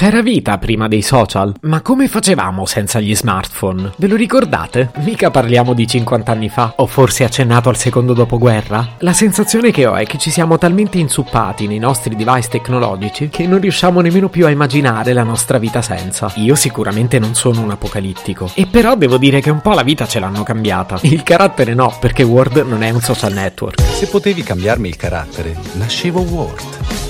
C'era vita prima dei social? Ma come facevamo senza gli smartphone? Ve lo ricordate? Mica parliamo di 50 anni fa, o forse accennato al secondo dopoguerra? La sensazione che ho è che ci siamo talmente inzuppati nei nostri device tecnologici che non riusciamo nemmeno più a immaginare la nostra vita senza. Io sicuramente non sono un apocalittico, e però devo dire che un po' la vita ce l'hanno cambiata. Il carattere no, perché Word non è un social network. Se potevi cambiarmi il carattere, nascevo Word.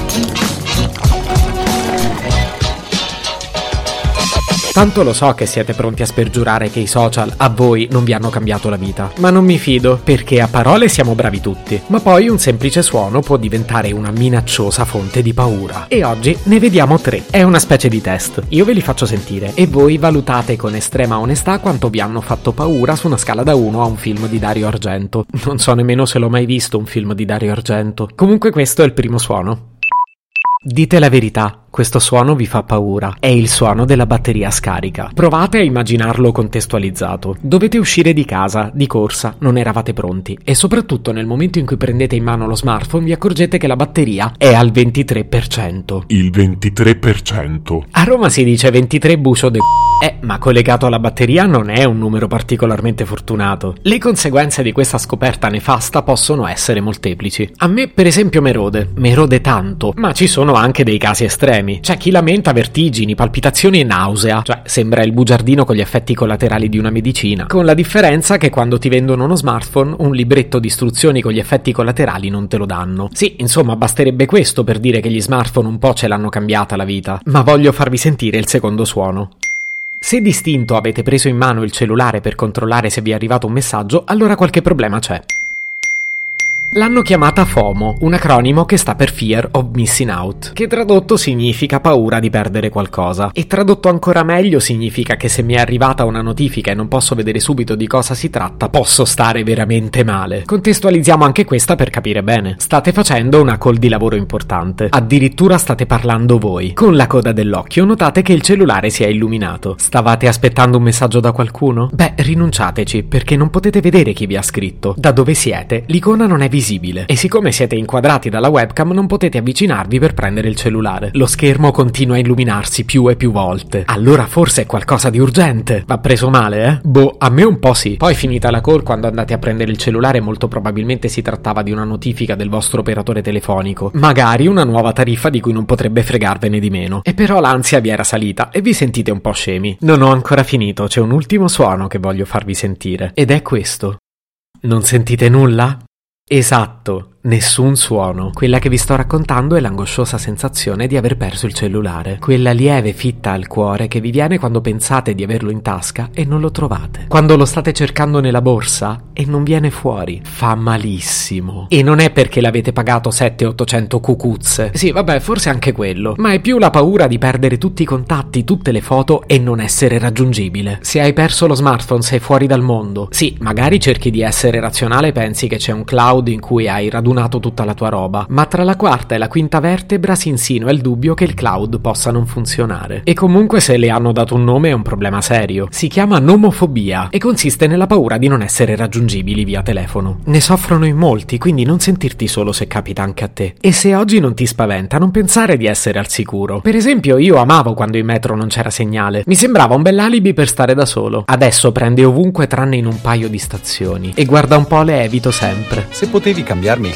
Tanto lo so che siete pronti a spergiurare che i social a voi non vi hanno cambiato la vita, ma non mi fido, perché a parole siamo bravi tutti, ma poi un semplice suono può diventare una minacciosa fonte di paura. E oggi ne vediamo tre. È una specie di test. Io ve li faccio sentire e voi valutate con estrema onestà quanto vi hanno fatto paura su una scala da 1 a un film di Dario Argento. Non so nemmeno se l'ho mai visto un film di Dario Argento. Comunque questo è il primo suono. Dite la verità, questo suono vi fa paura. È il suono della batteria scarica. Provate a immaginarlo contestualizzato. Dovete uscire di casa, di corsa, non eravate pronti. E soprattutto nel momento in cui prendete in mano lo smartphone vi accorgete che la batteria è al 23%. Il 23%. A Roma si dice 23 bucio de... Eh, ma collegato alla batteria non è un numero particolarmente fortunato. Le conseguenze di questa scoperta nefasta possono essere molteplici. A me, per esempio, merode. Merode tanto. Ma ci sono anche dei casi estremi. C'è chi lamenta vertigini, palpitazioni e nausea. Cioè, sembra il bugiardino con gli effetti collaterali di una medicina. Con la differenza che quando ti vendono uno smartphone, un libretto di istruzioni con gli effetti collaterali non te lo danno. Sì, insomma, basterebbe questo per dire che gli smartphone un po' ce l'hanno cambiata la vita. Ma voglio farvi sentire il secondo suono. Se distinto avete preso in mano il cellulare per controllare se vi è arrivato un messaggio, allora qualche problema c'è. L'hanno chiamata FOMO, un acronimo che sta per Fear of Missing Out, che tradotto significa paura di perdere qualcosa. E tradotto ancora meglio significa che se mi è arrivata una notifica e non posso vedere subito di cosa si tratta, posso stare veramente male. Contestualizziamo anche questa per capire bene. State facendo una call di lavoro importante. Addirittura state parlando voi. Con la coda dell'occhio notate che il cellulare si è illuminato. Stavate aspettando un messaggio da qualcuno? Beh, rinunciateci, perché non potete vedere chi vi ha scritto. Da dove siete, l'icona non è visibile visibile e siccome siete inquadrati dalla webcam non potete avvicinarvi per prendere il cellulare. Lo schermo continua a illuminarsi più e più volte. Allora forse è qualcosa di urgente. Va preso male, eh? Boh, a me un po' sì. Poi finita la call quando andate a prendere il cellulare molto probabilmente si trattava di una notifica del vostro operatore telefonico. Magari una nuova tariffa di cui non potrebbe fregarvene di meno. E però l'ansia vi era salita e vi sentite un po' scemi. Non ho ancora finito, c'è un ultimo suono che voglio farvi sentire. Ed è questo. Non sentite nulla? Esatto, Nessun suono. Quella che vi sto raccontando è l'angosciosa sensazione di aver perso il cellulare. Quella lieve fitta al cuore che vi viene quando pensate di averlo in tasca e non lo trovate. Quando lo state cercando nella borsa e non viene fuori. Fa malissimo. E non è perché l'avete pagato 7-800 cucuzze. Sì, vabbè, forse anche quello. Ma è più la paura di perdere tutti i contatti, tutte le foto e non essere raggiungibile. Se hai perso lo smartphone sei fuori dal mondo. Sì, magari cerchi di essere razionale e pensi che c'è un cloud in cui hai radunato radunato tutta la tua roba, ma tra la quarta e la quinta vertebra si insinua il dubbio che il cloud possa non funzionare. E comunque se le hanno dato un nome è un problema serio. Si chiama nomofobia e consiste nella paura di non essere raggiungibili via telefono. Ne soffrono in molti, quindi non sentirti solo se capita anche a te. E se oggi non ti spaventa, non pensare di essere al sicuro. Per esempio, io amavo quando in metro non c'era segnale. Mi sembrava un bell'alibi per stare da solo. Adesso prende ovunque tranne in un paio di stazioni. E guarda un po' le evito sempre. Se potevi cambiarmi il